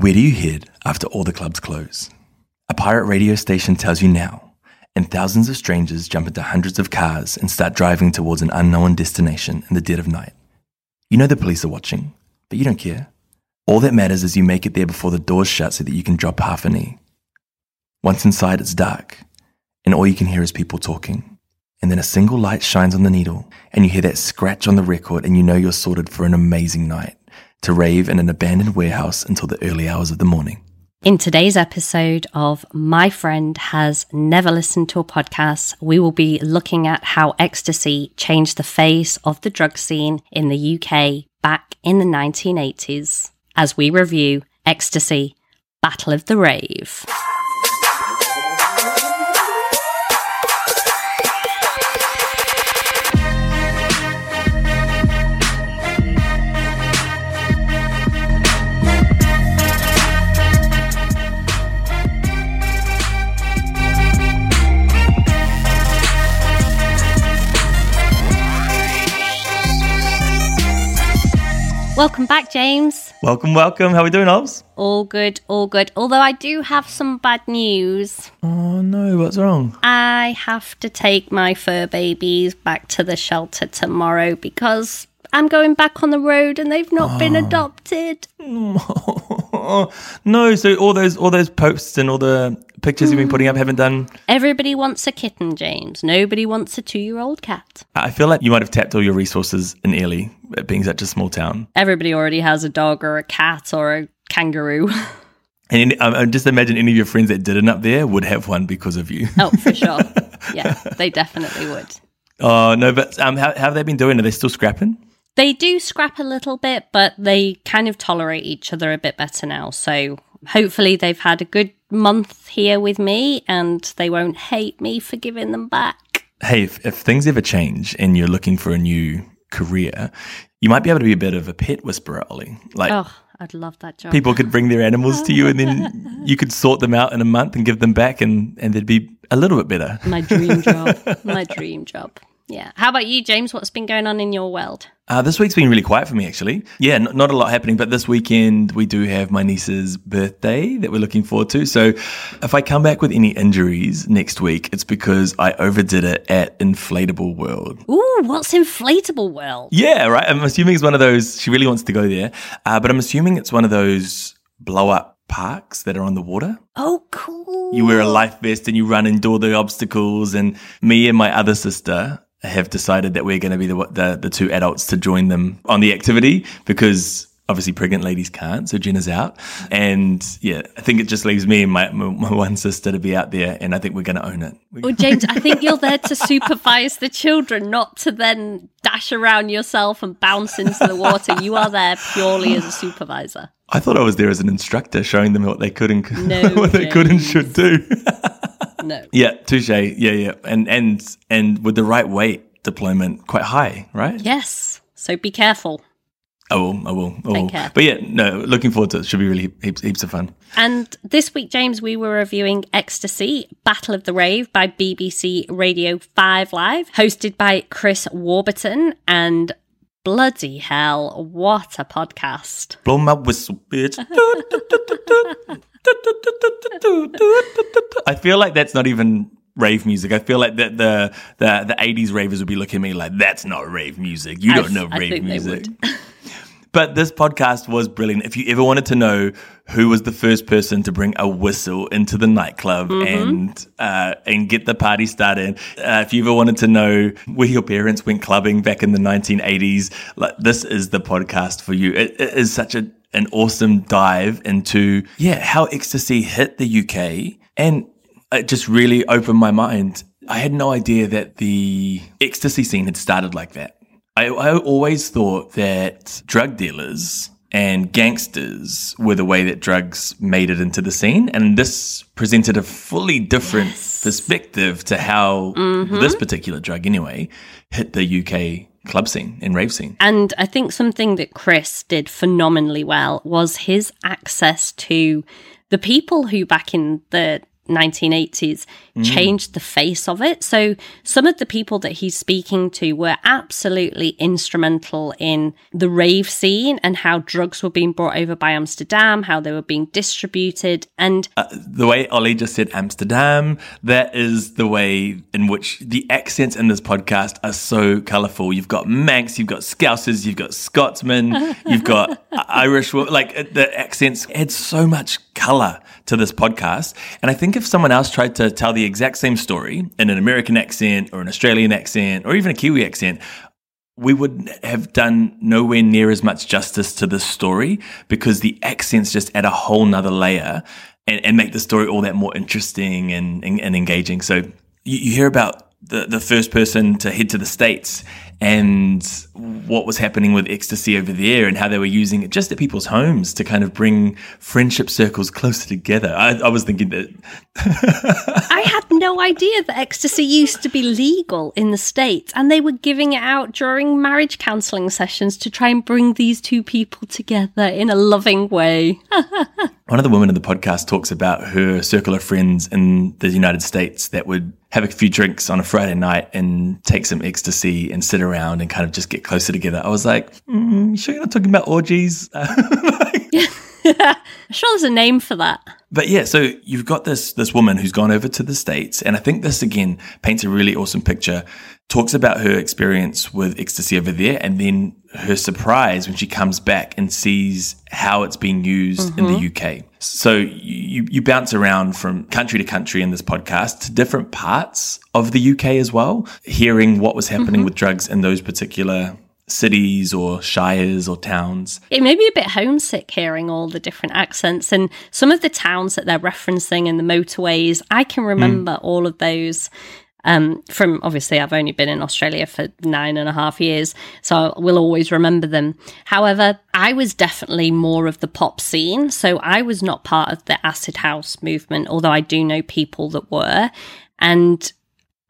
Where do you head after all the clubs close? A pirate radio station tells you now, and thousands of strangers jump into hundreds of cars and start driving towards an unknown destination in the dead of night. You know the police are watching, but you don't care. All that matters is you make it there before the doors shut so that you can drop half a knee. Once inside, it's dark, and all you can hear is people talking. And then a single light shines on the needle, and you hear that scratch on the record, and you know you're sorted for an amazing night to rave in an abandoned warehouse until the early hours of the morning. In today's episode of My Friend Has Never Listened to a Podcast, we will be looking at how ecstasy changed the face of the drug scene in the UK back in the 1980s as we review Ecstasy Battle of the Rave. Welcome back, James. Welcome, welcome. How are we doing, Ols? All good, all good. Although I do have some bad news. Oh no, what's wrong? I have to take my fur babies back to the shelter tomorrow because I'm going back on the road and they've not been oh. adopted. no, so all those all those posts and all the pictures you've been putting up hmm. haven't done. Everybody wants a kitten, James. Nobody wants a two year old cat. I feel like you might have tapped all your resources in Ely, it being such a small town. Everybody already has a dog or a cat or a kangaroo. And um, just imagine any of your friends that didn't up there would have one because of you. oh, for sure. Yeah, they definitely would. Oh no, but um, how, how have they been doing? Are they still scrapping? They do scrap a little bit, but they kind of tolerate each other a bit better now. So hopefully they've had a good month here with me and they won't hate me for giving them back. Hey, if, if things ever change and you're looking for a new career, you might be able to be a bit of a pet whisperer, Ollie. Like Oh, I'd love that job. people could bring their animals to you, and then you could sort them out in a month and give them back, and and they'd be a little bit better. My dream job. My dream job. Yeah. How about you, James? What's been going on in your world? Uh, this week's been really quiet for me, actually. Yeah, n- not a lot happening, but this weekend we do have my niece's birthday that we're looking forward to. So if I come back with any injuries next week, it's because I overdid it at Inflatable World. Ooh, what's Inflatable World? Yeah, right. I'm assuming it's one of those, she really wants to go there, uh, but I'm assuming it's one of those blow up parks that are on the water. Oh, cool. You wear a life vest and you run and do all the obstacles. And me and my other sister have decided that we're going to be the, the the two adults to join them on the activity because obviously pregnant ladies can't. So Jenna's out, and yeah, I think it just leaves me and my my, my one sister to be out there, and I think we're going to own it. Well, James, I think you're there to supervise the children, not to then dash around yourself and bounce into the water. You are there purely as a supervisor. I thought I was there as an instructor, showing them what they could and No, what they could and should do. No. yeah, touche. Yeah, yeah, and and and with the right weight deployment, quite high, right? Yes. So be careful. I will, I will, I will. But yeah, no, looking forward to it. Should be really heaps, heaps of fun. And this week, James, we were reviewing Ecstasy, Battle of the Rave by BBC Radio 5 Live, hosted by Chris Warburton. And bloody hell, what a podcast. Blow my whistle, bitch. I feel like that's not even rave music. I feel like that the the the eighties ravers would be looking at me like that's not rave music. You don't th- know I rave music. But this podcast was brilliant. If you ever wanted to know who was the first person to bring a whistle into the nightclub Mm-hmm. and uh, and get the party started, uh, if you ever wanted to know where your parents went clubbing back in the 1980s, like this is the podcast for you. It, it is such a an awesome dive into yeah how ecstasy hit the UK and it just really opened my mind. I had no idea that the ecstasy scene had started like that. I, I always thought that drug dealers and gangsters were the way that drugs made it into the scene. And this presented a fully different perspective to how mm-hmm. this particular drug, anyway, hit the UK club scene and rave scene. And I think something that Chris did phenomenally well was his access to the people who back in the 1980s changed the face of it. So some of the people that he's speaking to were absolutely instrumental in the rave scene and how drugs were being brought over by Amsterdam, how they were being distributed. And Uh, the way Ollie just said Amsterdam, that is the way in which the accents in this podcast are so colourful. You've got Manx, you've got Scousers, you've got Scotsmen, you've got Irish. Like uh, the accents add so much colour to this podcast. And I think if someone else tried to tell the exact same story in an American accent or an Australian accent or even a Kiwi accent, we would have done nowhere near as much justice to this story because the accents just add a whole nother layer and, and make the story all that more interesting and, and, and engaging. So you, you hear about the, the first person to head to the States and what was happening with ecstasy over there and how they were using it just at people's homes to kind of bring friendship circles closer together. I, I was thinking that I had no idea that ecstasy used to be legal in the States and they were giving it out during marriage counseling sessions to try and bring these two people together in a loving way. One of the women in the podcast talks about her circle of friends in the United States that would have a few drinks on a Friday night and take some ecstasy and sit around and kind of just get closer together. I was like, mm, you sure you're not talking about orgies? I'm sure there's a name for that. But yeah, so you've got this this woman who's gone over to the states, and I think this again paints a really awesome picture. Talks about her experience with ecstasy over there, and then her surprise when she comes back and sees how it's being used in the mm-hmm. UK. So you you bounce around from country to country in this podcast to different parts of the UK as well, hearing what was happening mm-hmm. with drugs in those particular cities or shires or towns. It made me a bit homesick hearing all the different accents and some of the towns that they're referencing and the motorways. I can mm. remember all of those. Um, from obviously, I've only been in Australia for nine and a half years, so I will always remember them. However, I was definitely more of the pop scene, so I was not part of the acid house movement, although I do know people that were. And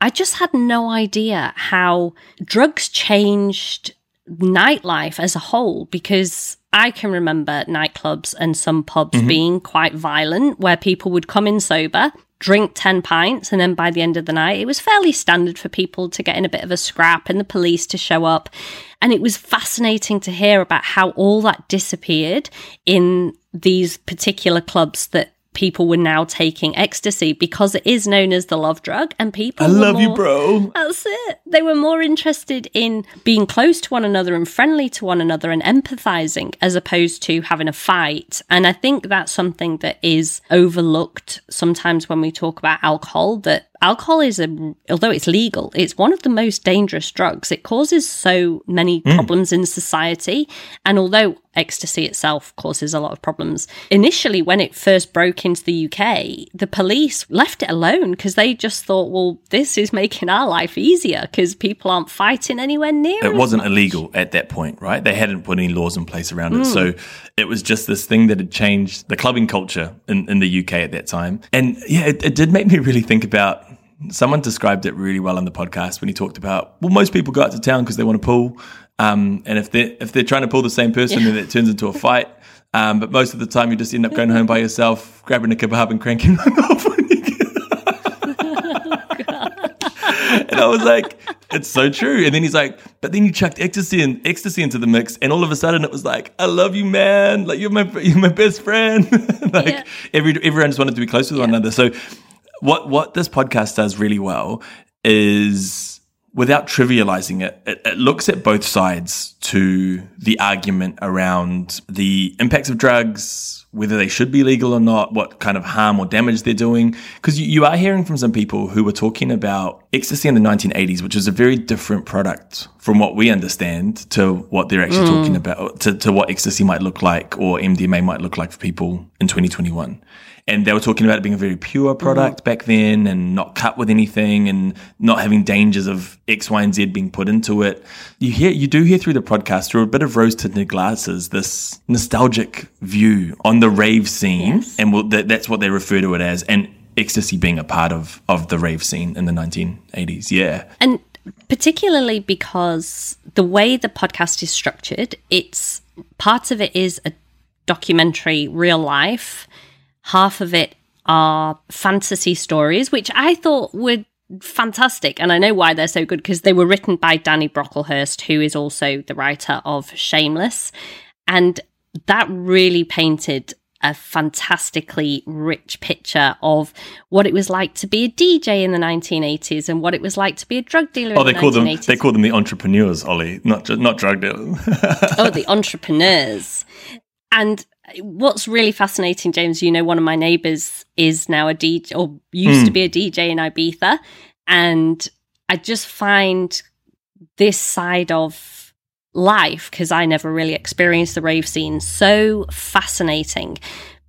I just had no idea how drugs changed nightlife as a whole because I can remember nightclubs and some pubs being quite violent where people would come in sober, drink 10 pints, and then by the end of the night, it was fairly standard for people to get in a bit of a scrap and the police to show up. And it was fascinating to hear about how all that disappeared in these particular clubs that people were now taking ecstasy because it is known as the love drug and people I were love you, bro. that's it. They were more interested in being close to one another and friendly to one another and empathizing as opposed to having a fight. And I think that's something that is overlooked sometimes when we talk about alcohol that alcohol is a although it's legal it's one of the most dangerous drugs it causes so many mm. problems in society and although ecstasy itself causes a lot of problems initially when it first broke into the UK the police left it alone because they just thought well this is making our life easier because people aren't fighting anywhere near it as wasn't much. illegal at that point, right? They hadn't put any laws in place around it. So mm. it was just this thing that had changed the clubbing culture in, in the UK at that time. And yeah, it, it did make me really think about someone described it really well on the podcast when he talked about, well, most people go out to town because they want to pull. Um, and if they're, if they're trying to pull the same person, then it turns into a fight. Um, but most of the time, you just end up going home by yourself, grabbing a kebab and cranking one off when you get and I was like, it's so true. And then he's like, but then you chucked ecstasy and ecstasy into the mix, and all of a sudden it was like, I love you, man. Like you're my you're my best friend. like Yeah. every everyone just wanted to be close with one another. So what what this podcast does really well is without trivializing it, it, it looks at both sides to the argument around the impacts of drugs, whether they should be legal or not, what kind of harm or damage they're doing. Because you, you are hearing from some people who were talking about ecstasy in the 1980s, which is a very different product from what we understand to what they're actually hmm. talking about, to, to what ecstasy might look like or MDMA might look like for people in 2021 and they were talking about it being a very pure mm. product back then and not cut with anything and not having dangers of X, Y, and Z being put into it. You hear, you do hear through the podcast through a bit of rose tinted glasses, this nostalgic view on the rave scene. Yes. And we'll, that, that's what they refer to it as. And ecstasy being a part of, of the rave scene in the 1980s. Yeah. And particularly because the way the podcast is structured, it's part of it is a documentary, real life, half of it are fantasy stories, which I thought were fantastic. And I know why they're so good because they were written by Danny Brocklehurst, who is also the writer of Shameless. And that really painted a fantastically rich picture of what it was like to be a DJ in the 1980s and what it was like to be a drug dealer. Oh, they the call 1980s. them they call them the entrepreneurs, Ollie, not not drug dealers. oh, the entrepreneurs. And what's really fascinating, James, you know, one of my neighbors is now a DJ or used to hmm. be a DJ in Ibiza. And I just find this side of life, because I never really experienced the rave scene, so fascinating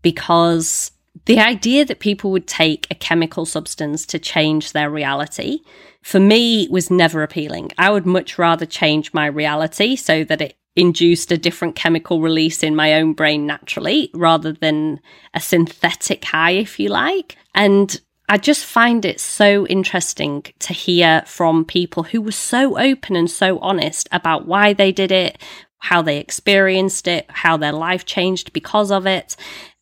because the idea that people would take a chemical substance to change their reality for me was never appealing. I would much rather change my reality so that it induced a different chemical release in my own brain naturally rather than a synthetic high, if you like. And I just find it so interesting to hear from people who were so open and so honest about why they did it, how they experienced it, how their life changed because of it.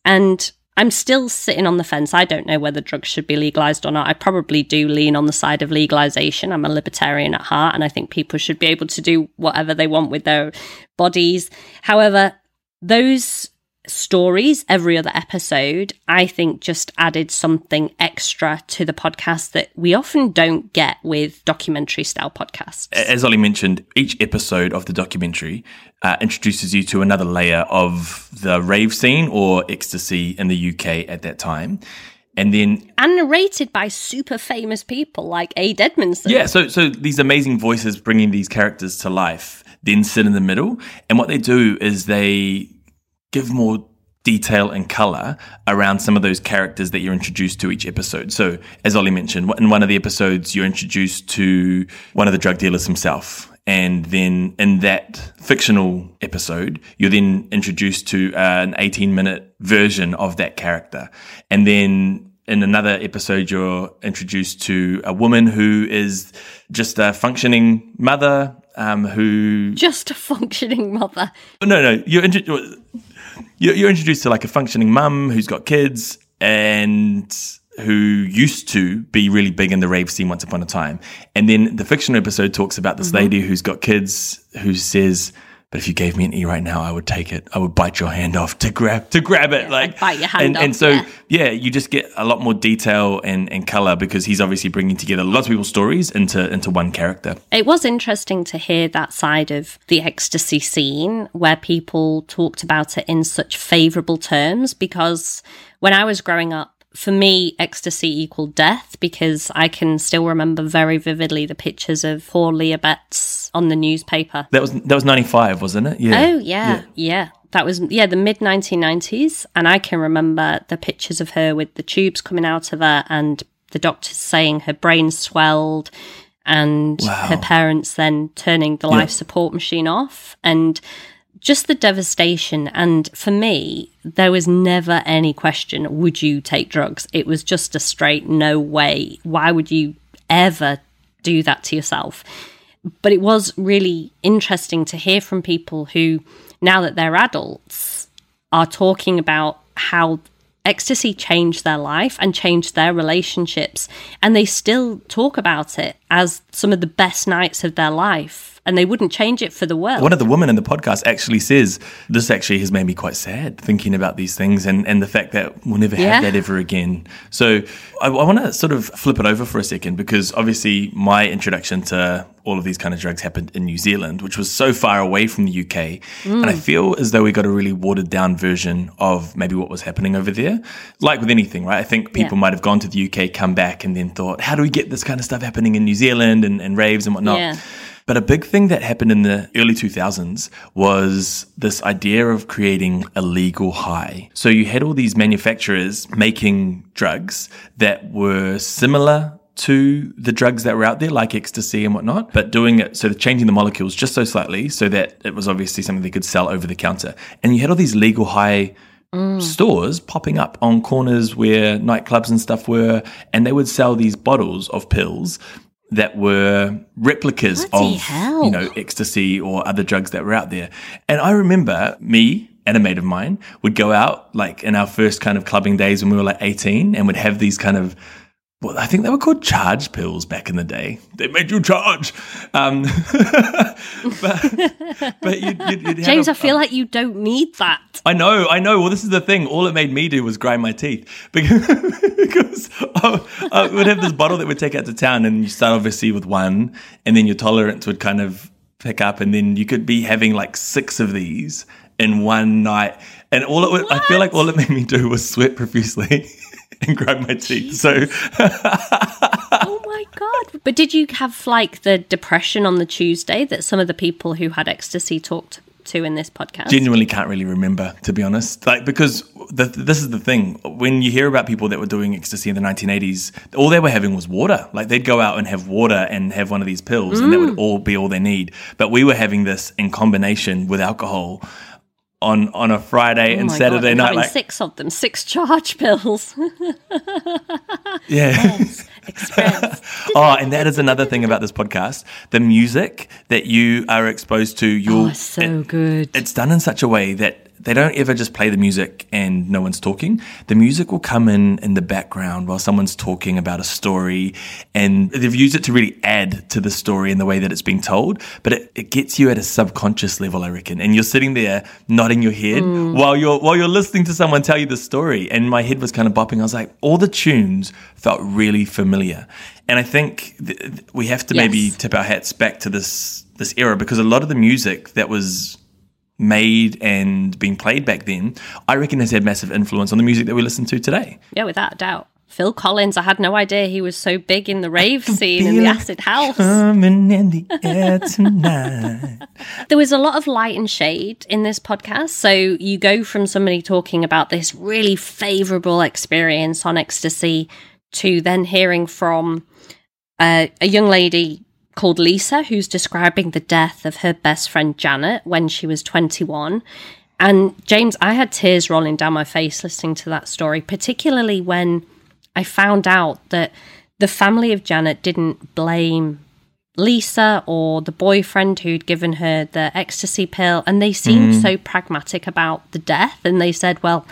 And I'm still sitting on the fence. I don't know whether drugs should be legalized or not. I probably do lean on the side of legalization. I'm a libertarian at heart, and I think people should be able to do whatever they want with their bodies. However, those stories every other episode, I think just added something extra to the podcast that we often don't get with documentary style podcasts. As Ollie mentioned, each episode of the documentary uh, introduces you to another layer of the rave scene or ecstasy in the UK at that time. And then and narrated by super famous people like Ade Edmondson. Yeah, so so these amazing voices bringing these characters to life then sit in the middle, and what they do is they give more detail and color around some of those characters that you're introduced to each episode. So, as Ollie mentioned, in one of the episodes, you're introduced to one of the drug dealers himself. And then in that fictional episode, you're then introduced to uh, an 18 minute version of that character. And then in another episode, you're introduced to a woman who is just a functioning mother um, who. Just a functioning mother. No, no, you're, intro- you're, you're introduced to like a functioning mum who's got kids and who used to be really big in the rave scene once upon a time. And then the fictional episode talks about this mm-hmm. lady who's got kids who says, but if you gave me an E right now, I would take it. I would bite your hand off to grab to grab it. Yeah, like bite your hand and, off. and so yeah. yeah. you just get a lot more detail and, and color because he's obviously bringing together lots of people's stories into into one character. It was interesting to hear that side of the ecstasy scene where people talked about it in such favorable terms because when I was growing up for me, ecstasy equaled death because I can still remember very vividly the pictures of poor Leah Betts on the newspaper. That was that was ninety five, wasn't it? Yeah. Oh yeah, yeah, yeah. That was yeah the mid nineteen nineties, and I can remember the pictures of her with the tubes coming out of her, and the doctors saying her brain swelled, and wow. her parents then turning the life support machine off, and just the devastation. And for me, there was never any question would you take drugs? It was just a straight no way. Why would you ever do that to yourself? But it was really interesting to hear from people who, now that they're adults, are talking about how ecstasy changed their life and changed their relationships. And they still talk about it as some of the best nights of their life and they wouldn't change it for the world. One of the women in the podcast actually says, This actually has made me quite sad thinking about these things and, and the fact that we'll never Yeah. have that ever again. So I, I want to sort of flip it over for a second because obviously my introduction to all of these kind of drugs happened in New Zealand, which was so far away from the UK. And I mm. feel as though we got a really watered down version of maybe what was happening over there. Like with anything, right? I think people Yeah. might have gone to the UK, come back, and then thought, How do we get this kind of stuff happening in New Zealand and, and raves and whatnot? Yeah. But a big thing that happened in the early 2000s was this idea of creating a legal high. So you had all these manufacturers making drugs that were similar to the drugs that were out there, like ecstasy and whatnot, but doing it so they're changing the molecules just so slightly so that it was obviously something they could sell over the counter. And you had all these legal high mm. stores popping up on corners where nightclubs and stuff were, and they would sell these bottles of pills that were replicas Bloody of hell. you know ecstasy or other drugs that were out there. And I remember me and a mate of mine would go out like in our first kind of clubbing days when we were like 18 and would have these kind of well, I think they were called charge pills back in the day. They made you charge. Um, but, but you'd, you'd, you'd James, a, I feel like you don't need that. I know, I know. Well, this is the thing. All it made me do was grind my teeth because, because I, I would have this bottle that would take out to town, and you start obviously with one, and then your tolerance would kind of pick up, and then you could be having like six of these in one night. And all it would, I feel like all it made me do was sweat profusely. and grind my teeth. So. oh my god! But did you have like the depression on the Tuesday that some of the people who had ecstasy talked to in this podcast? Genuinely can't really remember, to be honest. Like because the, this is the thing when you hear about people that were doing ecstasy in the 1980s, all they were having was water. Like they'd go out and have water and have one of these pills, mm. and that would mm. all be all they need. But we were having this in combination with alcohol on on a Friday oh and Saturday God, night. Like six of them, six charge pills. yeah. Expense. Oh, and that is another thing about this podcast: the music that you are exposed to. You'll oh, so it, good. It's done in such a way that they don't ever just play the music and no one's talking. The music will come in in the background while someone's talking about a story, and they've used it to really add to the story in the way that it's being told. But it, it gets you at a subconscious level, I reckon. And you're sitting there nodding your head mm. while you're while you're listening to someone tell you the story. And my head was kind of bopping. I was like, all the tunes felt really familiar. And I think th- we have to yes. maybe tip our hats back to this this era because a lot of the music that was made and being played back then, I reckon has had massive influence on the music that we listen to today. Yeah, without a doubt. Phil Collins, I had no idea he was so big in the rave scene in the acid house. Coming in the air tonight. there was a lot of light and shade in this podcast. So you go from somebody talking about this really favorable experience on ecstasy to then hearing from uh, a young lady called Lisa, who's describing the death of her best friend Janet when she was 21. And James, I had tears rolling down my face listening to that story, particularly when I found out that the family of Janet didn't blame Lisa or the boyfriend who'd given her the ecstasy pill. And they seemed mm. so pragmatic about the death. And they said, well,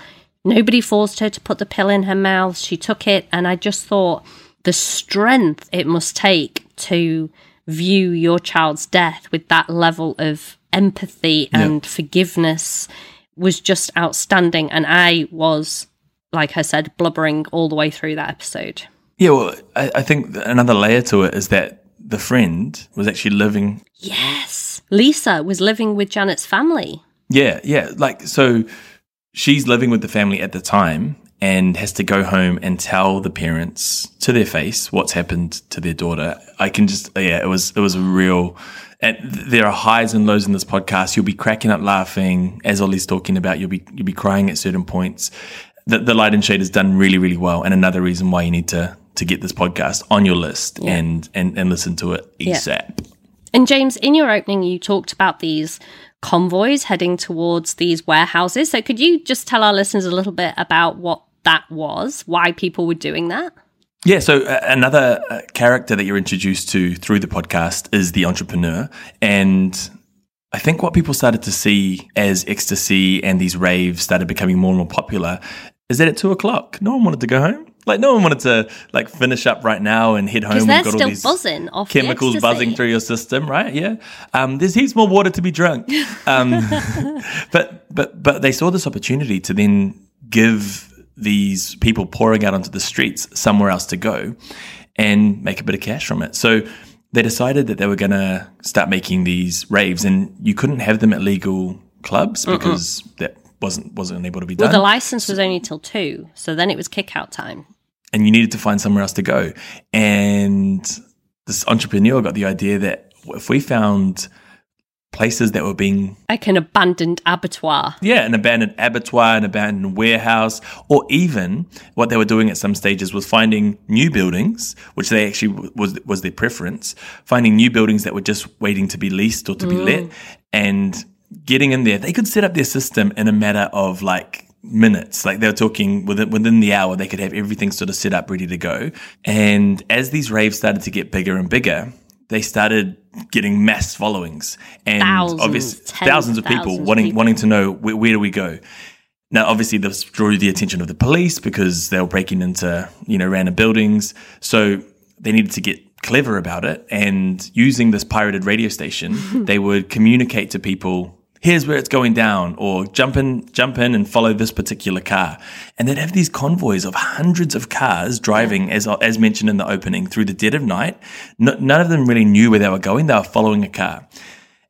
nobody forced her to put the pill in her mouth. She took it. And I just thought the strength it must take to view your child's death with that level of empathy and yeah. forgiveness was just outstanding. And I was, like I said, blubbering all the way through that episode. Yeah, well, I, I think another layer to it is that the friend was actually living. Yes. Lisa was living with Janet's family. Yeah, yeah. Like, so she's living with the family at the time and has to go home and tell the parents to their face what's happened to their daughter. I can just, yeah, it was, it was a real, and there are highs and lows in this podcast. You'll be cracking up laughing as Ollie's talking about. You'll be, you'll be crying at certain points. The, the light and shade is done really, really well. And another reason why you need to, to get this podcast on your list yeah. and, and, and listen to it ASAP. Yeah. And James, in your opening, you talked about these convoys heading towards these warehouses. So could you just tell our listeners a little bit about what that was, why people were doing that? Yeah, so uh, another uh, character that you're introduced to through the podcast is the entrepreneur. And I think what people started to see as ecstasy and these raves started becoming more and more popular is that at two o'clock, no one wanted to go home. Like no one wanted to like finish up right now and head home. Because they're got still all these buzzing chemicals the buzzing through your system, right? Yeah. Um, there's heaps more water to be drunk. Um, but but but they saw this opportunity to then give these people pouring out onto the streets somewhere else to go and make a bit of cash from it. So they decided that they were going to start making these raves, and you couldn't have them at legal clubs because Mm-mm. that wasn't wasn't able to be done. Well, the license was only till two, so then it was kick out time, and you needed to find somewhere else to go. And this entrepreneur got the idea that if we found places that were being like an abandoned abattoir. Yeah, an abandoned abattoir, an abandoned warehouse, or even what they were doing at some stages was finding new buildings, which they actually was was their preference, finding new buildings that were just waiting to be leased or to mm. be let, and getting in there. They could set up their system in a matter of like minutes. Like they were talking within, within the hour, they could have everything sort of set up, ready to go. And as these raves started to get bigger and bigger, they started getting mass followings and Thousands, obviously tens thousands of of people thousands wanting people. wanting to know where, where do we go. Now, obviously, this drew the attention of the police because they were breaking into you know random buildings, so they needed to get clever about it. And using this pirated radio station, they would communicate to people. Here's where it's going down, or jump in, jump in, and follow this particular car. And they'd have these convoys of hundreds of cars driving, as as mentioned in the opening, through the dead of night. No, none of them really knew where they were going; they were following a car.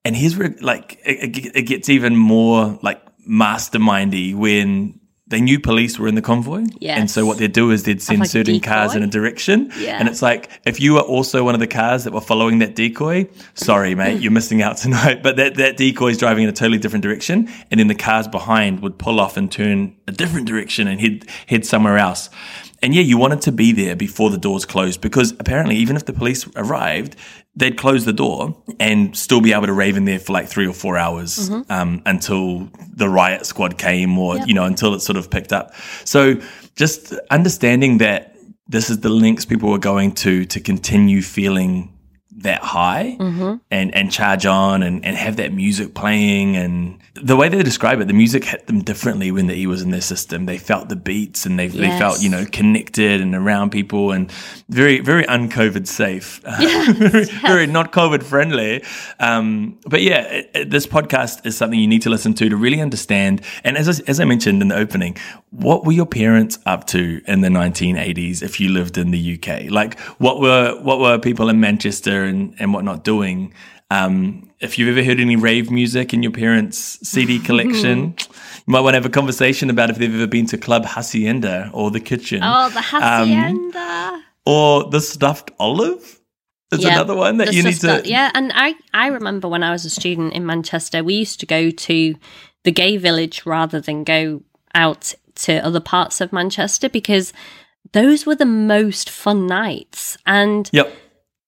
And here's where like it, it, it gets even more like mastermindy when they knew police were in the convoy. Yes. And so what they'd do is they'd send like certain cars in a direction. Yeah. And it's like if you were also one of the cars that were following that decoy, sorry mate, you're missing out tonight. But that, that decoy is driving in a totally different direction. And then the cars behind would pull off and turn a different direction and head head somewhere else. And yeah, you wanted to be there before the doors closed because apparently, even if the police arrived, they'd close the door and still be able to rave in there for like three or four hours um, until the riot squad came or, you know, until it sort of picked up. So just understanding that this is the links people were going to to continue feeling that high and, and charge on and, and have that music playing and the way they describe it, the music hit them differently when the E was in their system. They felt the beats and they, they felt, you know, connected and around people and very, very un-COVID safe, very, very not COVID friendly. Um, but yeah, it, it- this podcast is something you need to listen to to really understand. And as I, as I mentioned in the opening, what were your parents up to in the 1980s if you lived in the UK? Like what were, what were people in Manchester and, and whatnot doing? Um, if you've ever heard any rave music in your parents' CD collection, you might want to have a conversation about if they've ever been to Club Hacienda or the Kitchen Oh, the hacienda. or the Stuffed Olive. Is Yeah, another one that you need to. Yeah, and I I remember when I was a student in Manchester, we used to go to the gay village rather than go out to other parts of Manchester because those were the most fun nights. And Yep.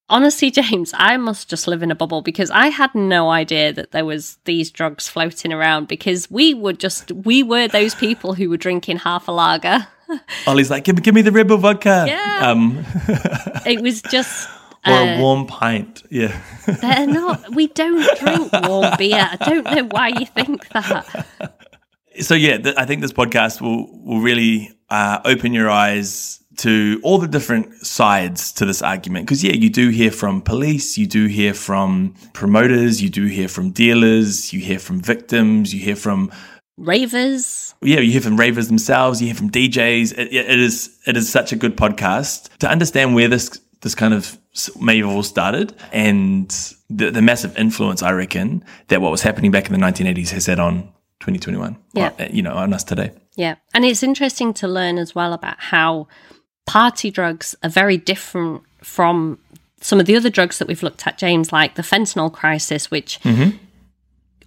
Honestly, James, I must just live in a bubble because I had no idea that there was these drugs floating around because we were just we were those people who were drinking half a lager. Ollie's like, give me, give me the Bull vodka. Yeah. Um, It was just or uh, a warm pint. Yeah. They're not. We don't drink warm beer. I don't know why you think that. so yeah, th- I think this podcast will will really uh, open your eyes to all the different sides to this argument. Because yeah, you do hear from police, you do hear from promoters, you do hear from dealers, you hear from victims, you hear from Ravers. yeah, you hear from ravers themselves, you hear from DJs. It, it is it is such a good podcast to understand where this this kind of may have all started and the, the massive influence I reckon that what was happening back in the 1980s has had on 2021. Yeah. Uh, you know, on us today. Yeah. And it's interesting to learn as well about how party drugs are very different from some of the other drugs that we've looked at, James, like the fentanyl crisis, which mm-hmm.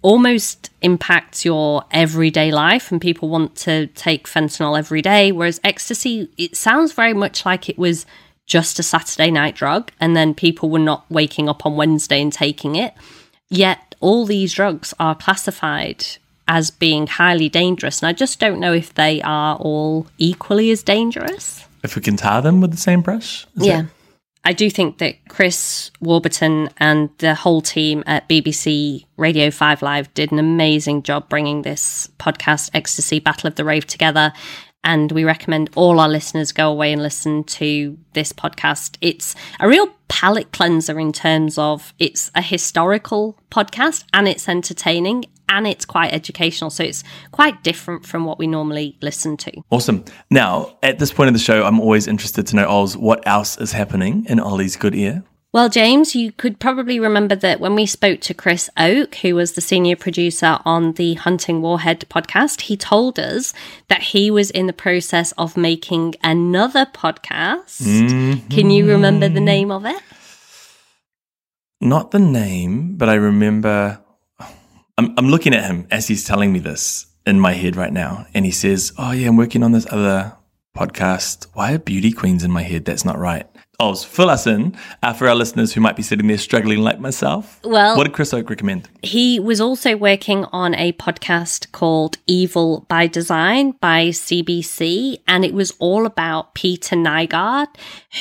almost impacts your everyday life and people want to take fentanyl every day. Whereas ecstasy, it sounds very much like it was just a Saturday night drug and then people were not waking up on Wednesday and taking it. Yet all these drugs are classified as being highly dangerous. And I just don't know if they are all equally as dangerous. If we can tar them with the same brush. Yeah. I do think that Chris Warburton and the whole team at BBC Radio 5 Live did an amazing job bringing this podcast, Ecstasy Battle of the Rave, together. And we recommend all our listeners go away and listen to this podcast. It's a real palate cleanser in terms of it's a historical podcast and it's entertaining and it's quite educational. So it's quite different from what we normally listen to. Awesome. Now, at this point of the show, I'm always interested to know, Oz, what else is happening in Ollie's good ear? Well, James, you could probably remember that when we spoke to Chris Oke, who was the senior producer on the Hunting Warhead podcast, he told us that he was in the process of making another podcast. Can you remember the mm-hmm. name of it? Not the name, but I remember. I'm, I'm looking at him as he's telling me this in my head right now. And he says, Oh, yeah, I'm working on this other podcast. Why are beauty queens in my head? That's not right. Oh, fill us in uh, for our listeners who might be sitting there struggling like myself. Well- what did Chris Oke recommend? He was also working on a podcast called Evil by Design by CBC, and it was all about Peter Nygard,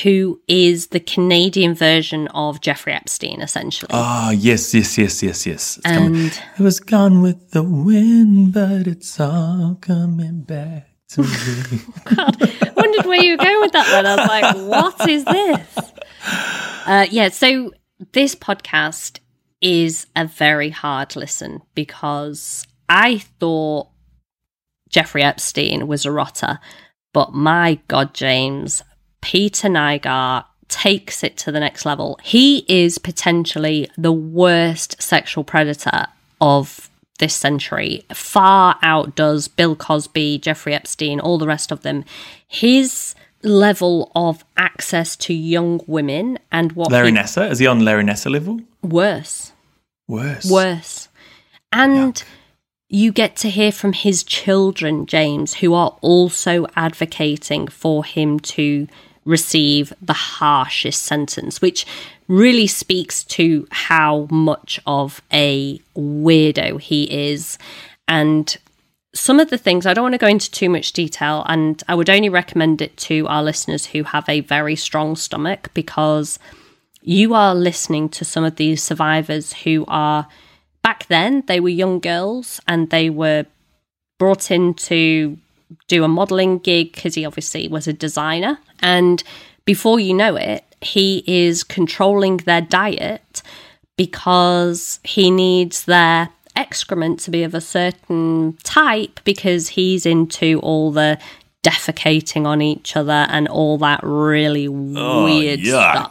who is the Canadian version of Jeffrey Epstein, essentially. Oh, yes, yes, yes, yes, yes. It's coming. and It was gone with the wind, but it's all coming back to me. I wondered where you were going with that then. I was like, what is this? Uh, yeah, so this podcast is a very hard listen because I thought Jeffrey Epstein was a rotter, but my God, James, Peter Nygard takes it to the next level. He is potentially the worst sexual predator of this century, far outdoes Bill Cosby, Jeffrey Epstein, all the rest of them. His level of access to young women and what Larry he- Nassar? Is he on Larry Nassar level? worse Worse. worse. And you get to hear from his children, James, who are also advocating for him to receive the harshest sentence, which really speaks to how much of a weirdo he is. And some of the things, I don't want to go into too much detail, and I would only recommend it to our listeners who have a very strong stomach because you are listening to some of these survivors who are back then they were young girls and they were brought in to do a modeling gig because he obviously was a designer and before you know it he is controlling their diet because he needs their excrement to be of a certain type because he's into all the defecating on each other and all that really oh, weird yuck.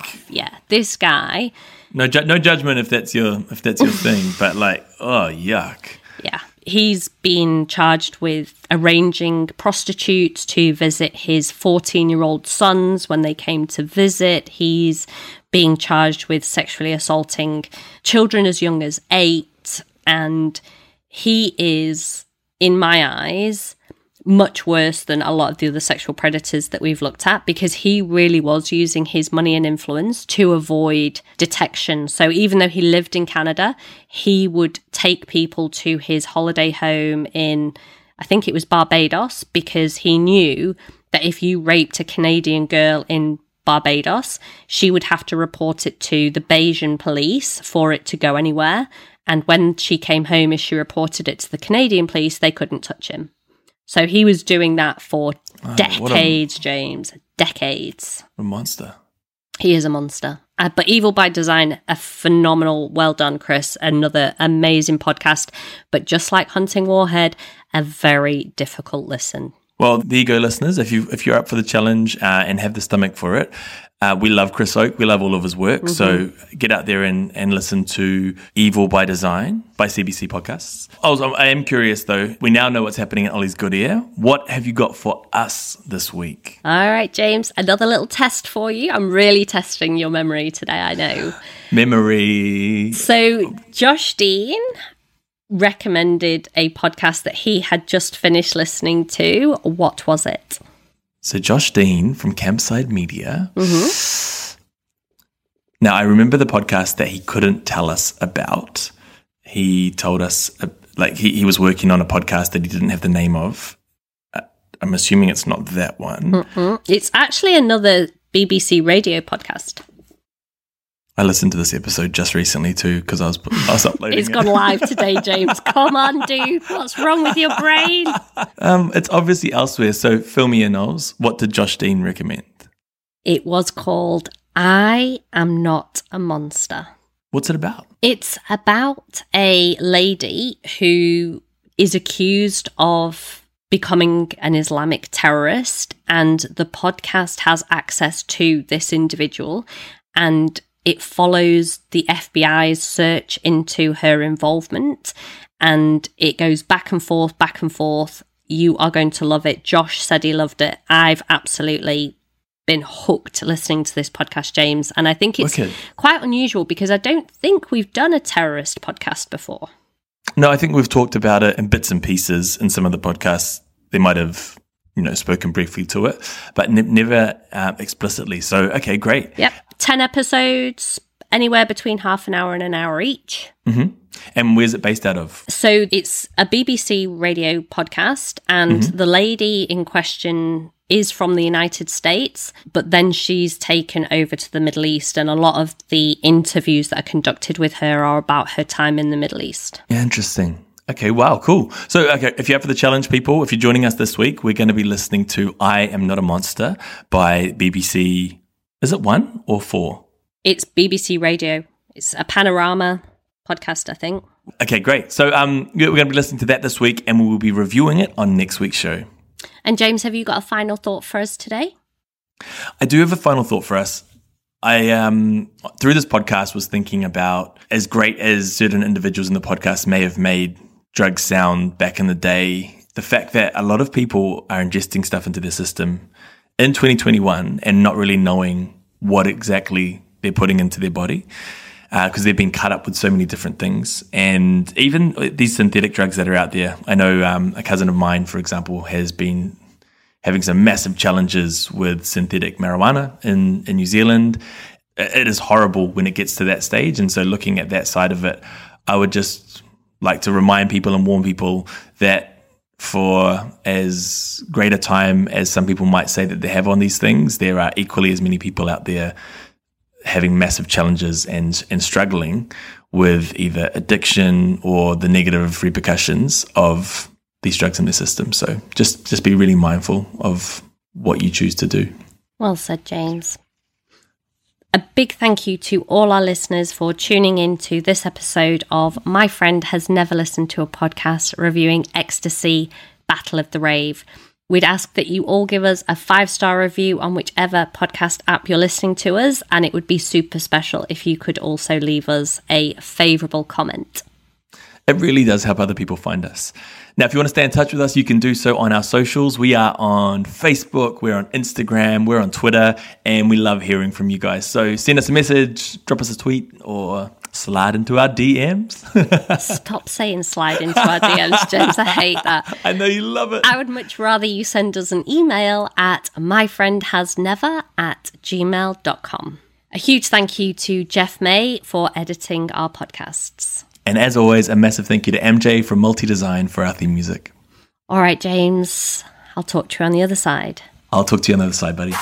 stuff. Yeah, this guy, No, ju- no judgment if that's your if that's your thing, but like, oh yuck. yeah, he's been charged with arranging prostitutes to visit his 14 year old sons when they came to visit. He's being charged with sexually assaulting children as young as eight. And he is, in my eyes, much worse than a lot of the other sexual predators that we've looked at because he really was using his money and influence to avoid detection. So even though he lived in Canada, he would take people to his holiday home in, I think it was Barbados, because he knew that if you raped a Canadian girl in Barbados, she would have to report it to the Bajan police for it to go anywhere. And when she came home, if she reported it to the Canadian police, they couldn't touch him. So he was doing that for a- decades, James. Decades. A monster. He is a monster. Uh, but Evil by Design, a phenomenal, well done, Chris. Another amazing podcast. But just like Hunting Warhead, a very difficult listen. Well, there you go, listeners. If you if you're up for the challenge uh, and have the stomach for it, uh, we love Chris Oke. We love all of his work. So get out there and, and listen to Evil by Design by CBC Podcasts. I, was, I am curious though. We now know what's happening at Ollie's Good Ear. What have you got for us this week? All right, James, another little test for you. I'm really testing your memory today, I know. Memory. So, Josh Dean recommended a podcast that he had just finished listening to. What was it? So Josh Dean from Campside Media. Now I remember the podcast that he couldn't tell us about. He told us uh, like he, he was working on a podcast that he didn't have the name of. Uh, I'm assuming it's not that one. It's actually another BBC radio podcast. I listened to this episode just recently too because I was I was uploading. It's it. gone live today, James. Come on, dude. What's wrong with your brain? Um, it's obviously elsewhere. So fill me in, Knowles. What did Josh Dean recommend? It was called I Am Not a Monster. What's it about? It's about a lady who is accused of becoming an Islamic terrorist, and the podcast has access to this individual, and it follows the FBI's search into her involvement, and it goes back and forth, back and forth. You are going to love it. Josh said he loved it. I've absolutely been hooked listening to this podcast, James. And I think it's Wicked. quite unusual because I don't think we've done a terrorist podcast before. No, I think we've talked about it in bits and pieces in some of the podcasts. They might have you know, spoken briefly to it, but ne- never uh, explicitly. So, okay, great. Yep. 10 episodes, anywhere between half an hour and an hour each. And where's it based out of? So it's a BBC radio podcast, and Mm-hmm. the lady in question is from the United States, but then she's taken over to the Middle East, and a lot of the interviews that are conducted with her are about her time in the Middle East. Interesting. Okay, wow, cool. So, okay, if you're up for the challenge, people, if you're joining us this week, we're going to be listening to I Am Not a Monster by BBC. Is it one or four? It's BBC Radio. It's a panorama podcast, I think. Okay, great. So, um, we're going to be listening to that this week and we will be reviewing it on next week's show. And James, have you got a final thought for us today? I do have a final thought for us. I um through this podcast was thinking about as great as certain individuals in the podcast may have made drugs sound back in the day, the fact that a lot of people are ingesting stuff into their system in 2021 and not really knowing what exactly they're putting into their body because they've been cut up with so many different things. And even these synthetic drugs that are out there, I know um, a cousin of mine, for example, has been having some massive challenges with synthetic marijuana in, in New Zealand. It is horrible when it gets to that stage. And so, looking at that side of it, I would just like to remind people and warn people that for as great a time as some people might say that they have on these things, there are equally as many people out there having massive challenges and and struggling with either addiction or the negative repercussions of these drugs in their system. So just just be really mindful of what you choose to do. Well said, James. A big thank you to all our listeners for tuning in to this episode of My Friend Has Never Listened to a Podcast reviewing Ecstasy Battle of the Rave. We'd ask that you all give us a five star review on whichever podcast app you're listening to us, and it would be super special if you could also leave us a favourable comment. It really does help other people find us. Now, if you want to stay in touch with us, you can do so on our socials. We are on Facebook, we're on Instagram, we're on Twitter, and we love hearing from you guys. So send us a message, drop us a tweet, or slide into our DMs. Stop saying slide into our DMs, James. I hate that. I know you love it. I would much rather you send us an email at myfriendhasnever at gmail.com. A huge thank you to Jeff May for editing our podcasts. And as always, a massive thank you to MJ from Multi Design for our theme music. All right, James, I'll talk to you on the other side. I'll talk to you on the other side, buddy.